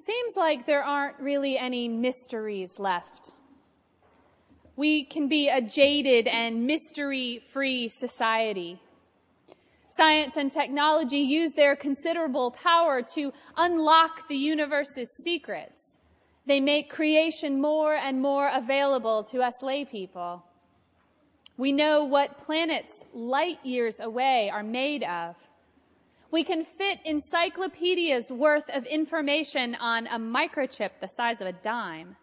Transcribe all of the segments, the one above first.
seems like there aren't really any mysteries left. We can be a jaded and mystery free society. Science and technology use their considerable power to unlock the universe's secrets. They make creation more and more available to us laypeople. We know what planets light years away are made of. We can fit encyclopedias worth of information on a microchip the size of a dime.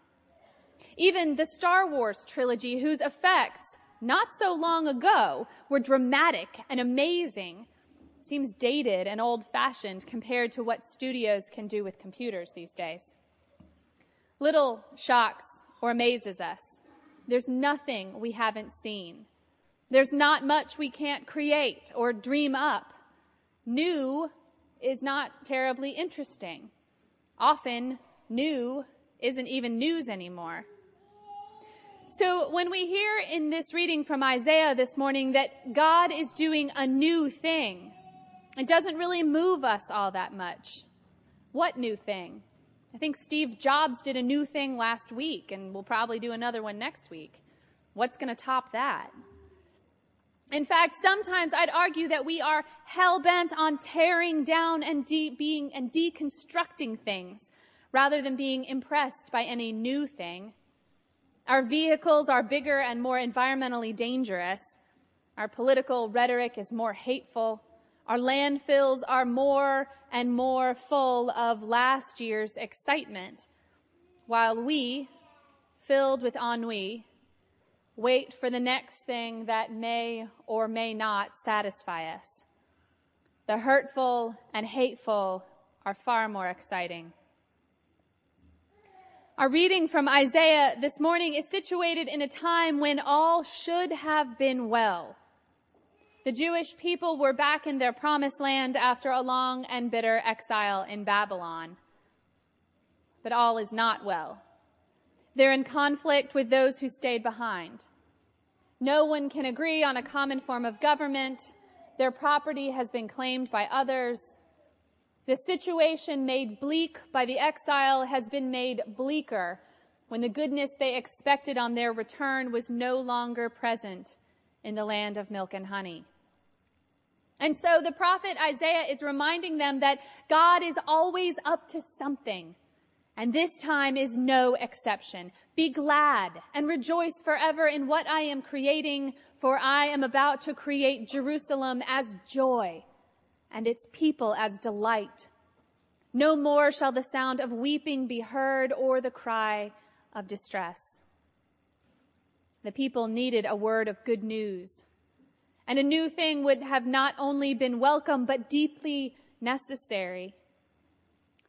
Even the Star Wars trilogy, whose effects not so long ago were dramatic and amazing, seems dated and old fashioned compared to what studios can do with computers these days. Little shocks or amazes us. There's nothing we haven't seen. There's not much we can't create or dream up. New is not terribly interesting. Often, new isn't even news anymore. So when we hear in this reading from Isaiah this morning that God is doing a new thing, it doesn't really move us all that much. What new thing? I think Steve Jobs did a new thing last week and we'll probably do another one next week. What's going to top that? In fact, sometimes I'd argue that we are hell bent on tearing down and de- being and deconstructing things rather than being impressed by any new thing. Our vehicles are bigger and more environmentally dangerous. Our political rhetoric is more hateful. Our landfills are more and more full of last year's excitement, while we, filled with ennui, wait for the next thing that may or may not satisfy us. The hurtful and hateful are far more exciting. Our reading from Isaiah this morning is situated in a time when all should have been well. The Jewish people were back in their promised land after a long and bitter exile in Babylon. But all is not well. They're in conflict with those who stayed behind. No one can agree on a common form of government. Their property has been claimed by others. The situation made bleak by the exile has been made bleaker when the goodness they expected on their return was no longer present in the land of milk and honey. And so the prophet Isaiah is reminding them that God is always up to something. And this time is no exception. Be glad and rejoice forever in what I am creating, for I am about to create Jerusalem as joy and its people as delight. No more shall the sound of weeping be heard or the cry of distress. The people needed a word of good news. And a new thing would have not only been welcome, but deeply necessary.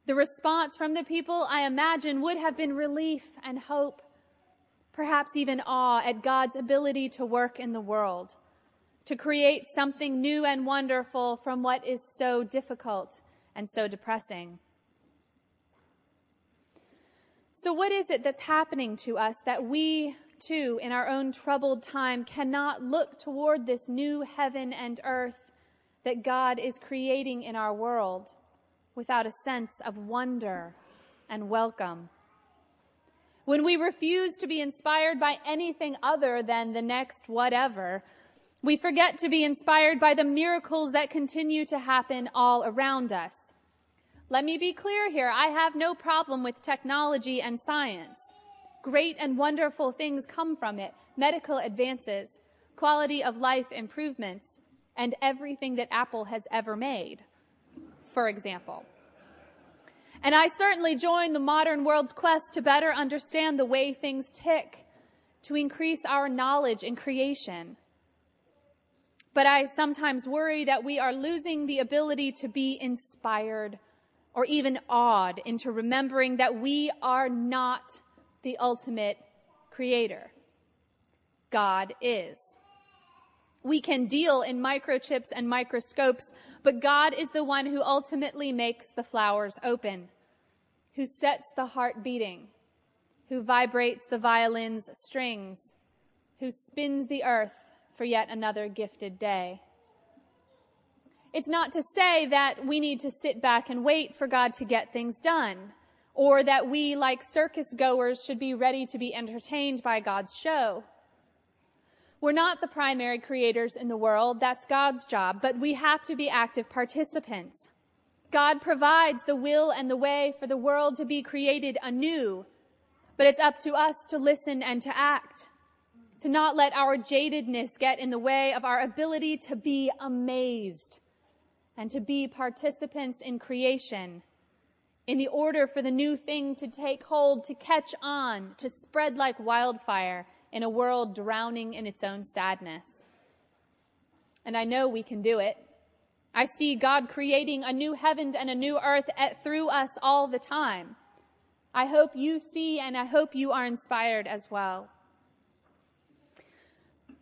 The response from the people, I imagine, would have been relief and hope, perhaps even awe at God's ability to work in the world to create something new and wonderful from what is so difficult and so depressing. So, what is it that's happening to us that we too, in our own troubled time, cannot look toward this new heaven and earth that God is creating in our world without a sense of wonder and welcome? When we refuse to be inspired by anything other than the next whatever, we forget to be inspired by the miracles that continue to happen all around us. Let me be clear here. I have no problem with technology and science. Great and wonderful things come from it. Medical advances, quality of life improvements, and everything that Apple has ever made, for example. And I certainly join the modern world's quest to better understand the way things tick, to increase our knowledge in creation but I sometimes worry that we are losing the ability to be inspired or even awed into remembering that we are not the ultimate creator. God is. We can deal in microchips and microscopes, but God is the one who ultimately makes the flowers open, who sets the heart beating, who vibrates the violin's strings, who spins the earth for yet another gifted day. It's not to say that we need to sit back and wait for God to get things done or that we, like circus goers, should be ready to be entertained by God's show. We're not the primary creators in the world. That's God's job, but we have to be active participants. God provides the will and the way for the world to be created anew, but it's up to us to listen and to act, to not let our jadedness get in the way of our ability to be amazed and to be participants in creation in the order for the new thing to take hold, to catch on, to spread like wildfire in a world drowning in its own sadness. And I know we can do it. I see God creating a new heaven and a new earth at, through us all the time. I hope you see and I hope you are inspired as well.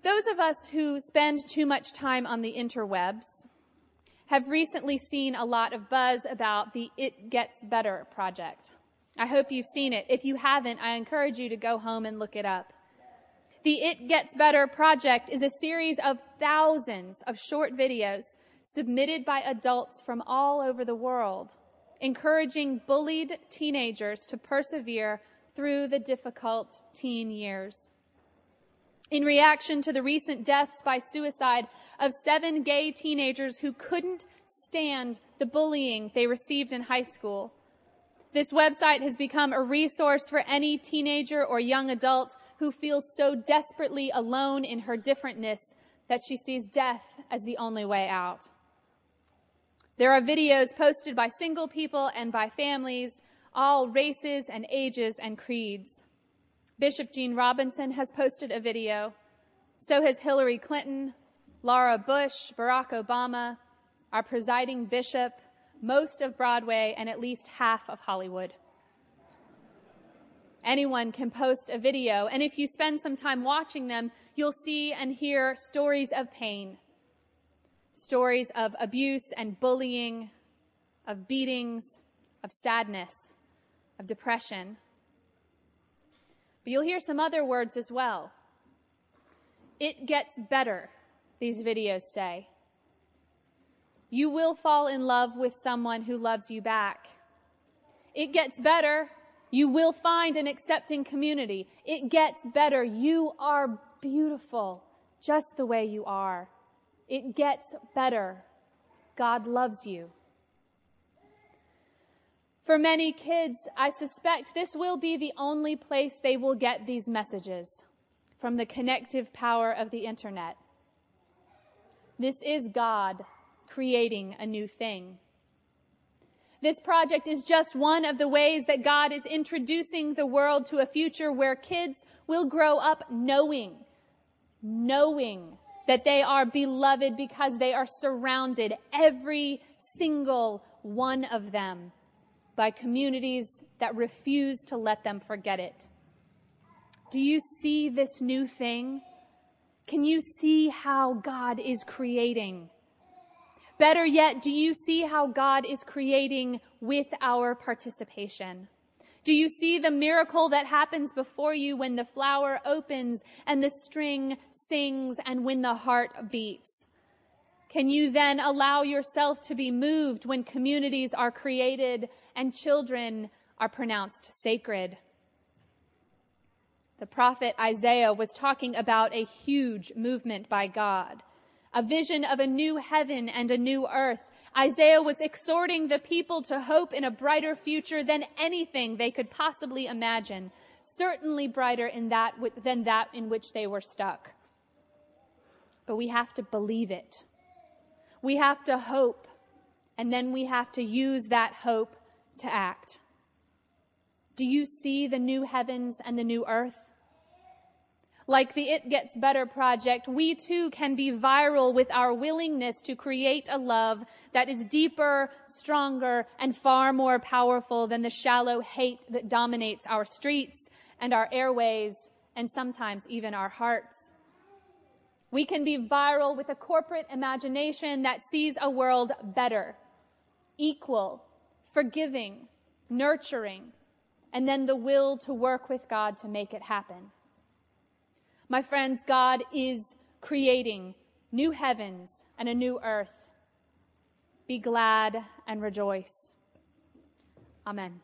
Those of us who spend too much time on the interwebs have recently seen a lot of buzz about the It Gets Better project. I hope you've seen it. If you haven't, I encourage you to go home and look it up. The It Gets Better project is a series of thousands of short videos submitted by adults from all over the world, encouraging bullied teenagers to persevere through the difficult teen years. In reaction to the recent deaths by suicide of seven gay teenagers who couldn't stand the bullying they received in high school. This website has become a resource for any teenager or young adult who feels so desperately alone in her differentness that she sees death as the only way out. There are videos posted by single people and by families, all races and ages and creeds. Bishop Gene Robinson has posted a video. So has Hillary Clinton, Laura Bush, Barack Obama, our presiding bishop, most of Broadway, and at least half of Hollywood. Anyone can post a video, and if you spend some time watching them, you'll see and hear stories of pain, stories of abuse and bullying, of beatings, of sadness, of depression. But you'll hear some other words as well. It gets better these videos say. You will fall in love with someone who loves you back. It gets better. You will find an accepting community. It gets better. You are beautiful just the way you are. It gets better. God loves you. For many kids, I suspect this will be the only place they will get these messages from the connective power of the internet. This is God creating a new thing. This project is just one of the ways that God is introducing the world to a future where kids will grow up knowing, knowing that they are beloved because they are surrounded, every single one of them, by communities that refuse to let them forget it. Do you see this new thing? Can you see how God is creating? Better yet, do you see how God is creating with our participation? Do you see the miracle that happens before you when the flower opens and the string sings and when the heart beats? Can you then allow yourself to be moved when communities are created and children are pronounced sacred? The prophet Isaiah was talking about a huge movement by God, a vision of a new heaven and a new earth. Isaiah was exhorting the people to hope in a brighter future than anything they could possibly imagine, certainly brighter that, than that in which they were stuck. But we have to believe it. We have to hope, and then we have to use that hope to act. Do you see the new heavens and the new earth? Like the It Gets Better project, we too can be viral with our willingness to create a love that is deeper, stronger, and far more powerful than the shallow hate that dominates our streets and our airways and sometimes even our hearts. We can be viral with a corporate imagination that sees a world better, equal, forgiving, nurturing, and then the will to work with God to make it happen. My friends, God is creating new heavens and a new earth. Be glad and rejoice. Amen.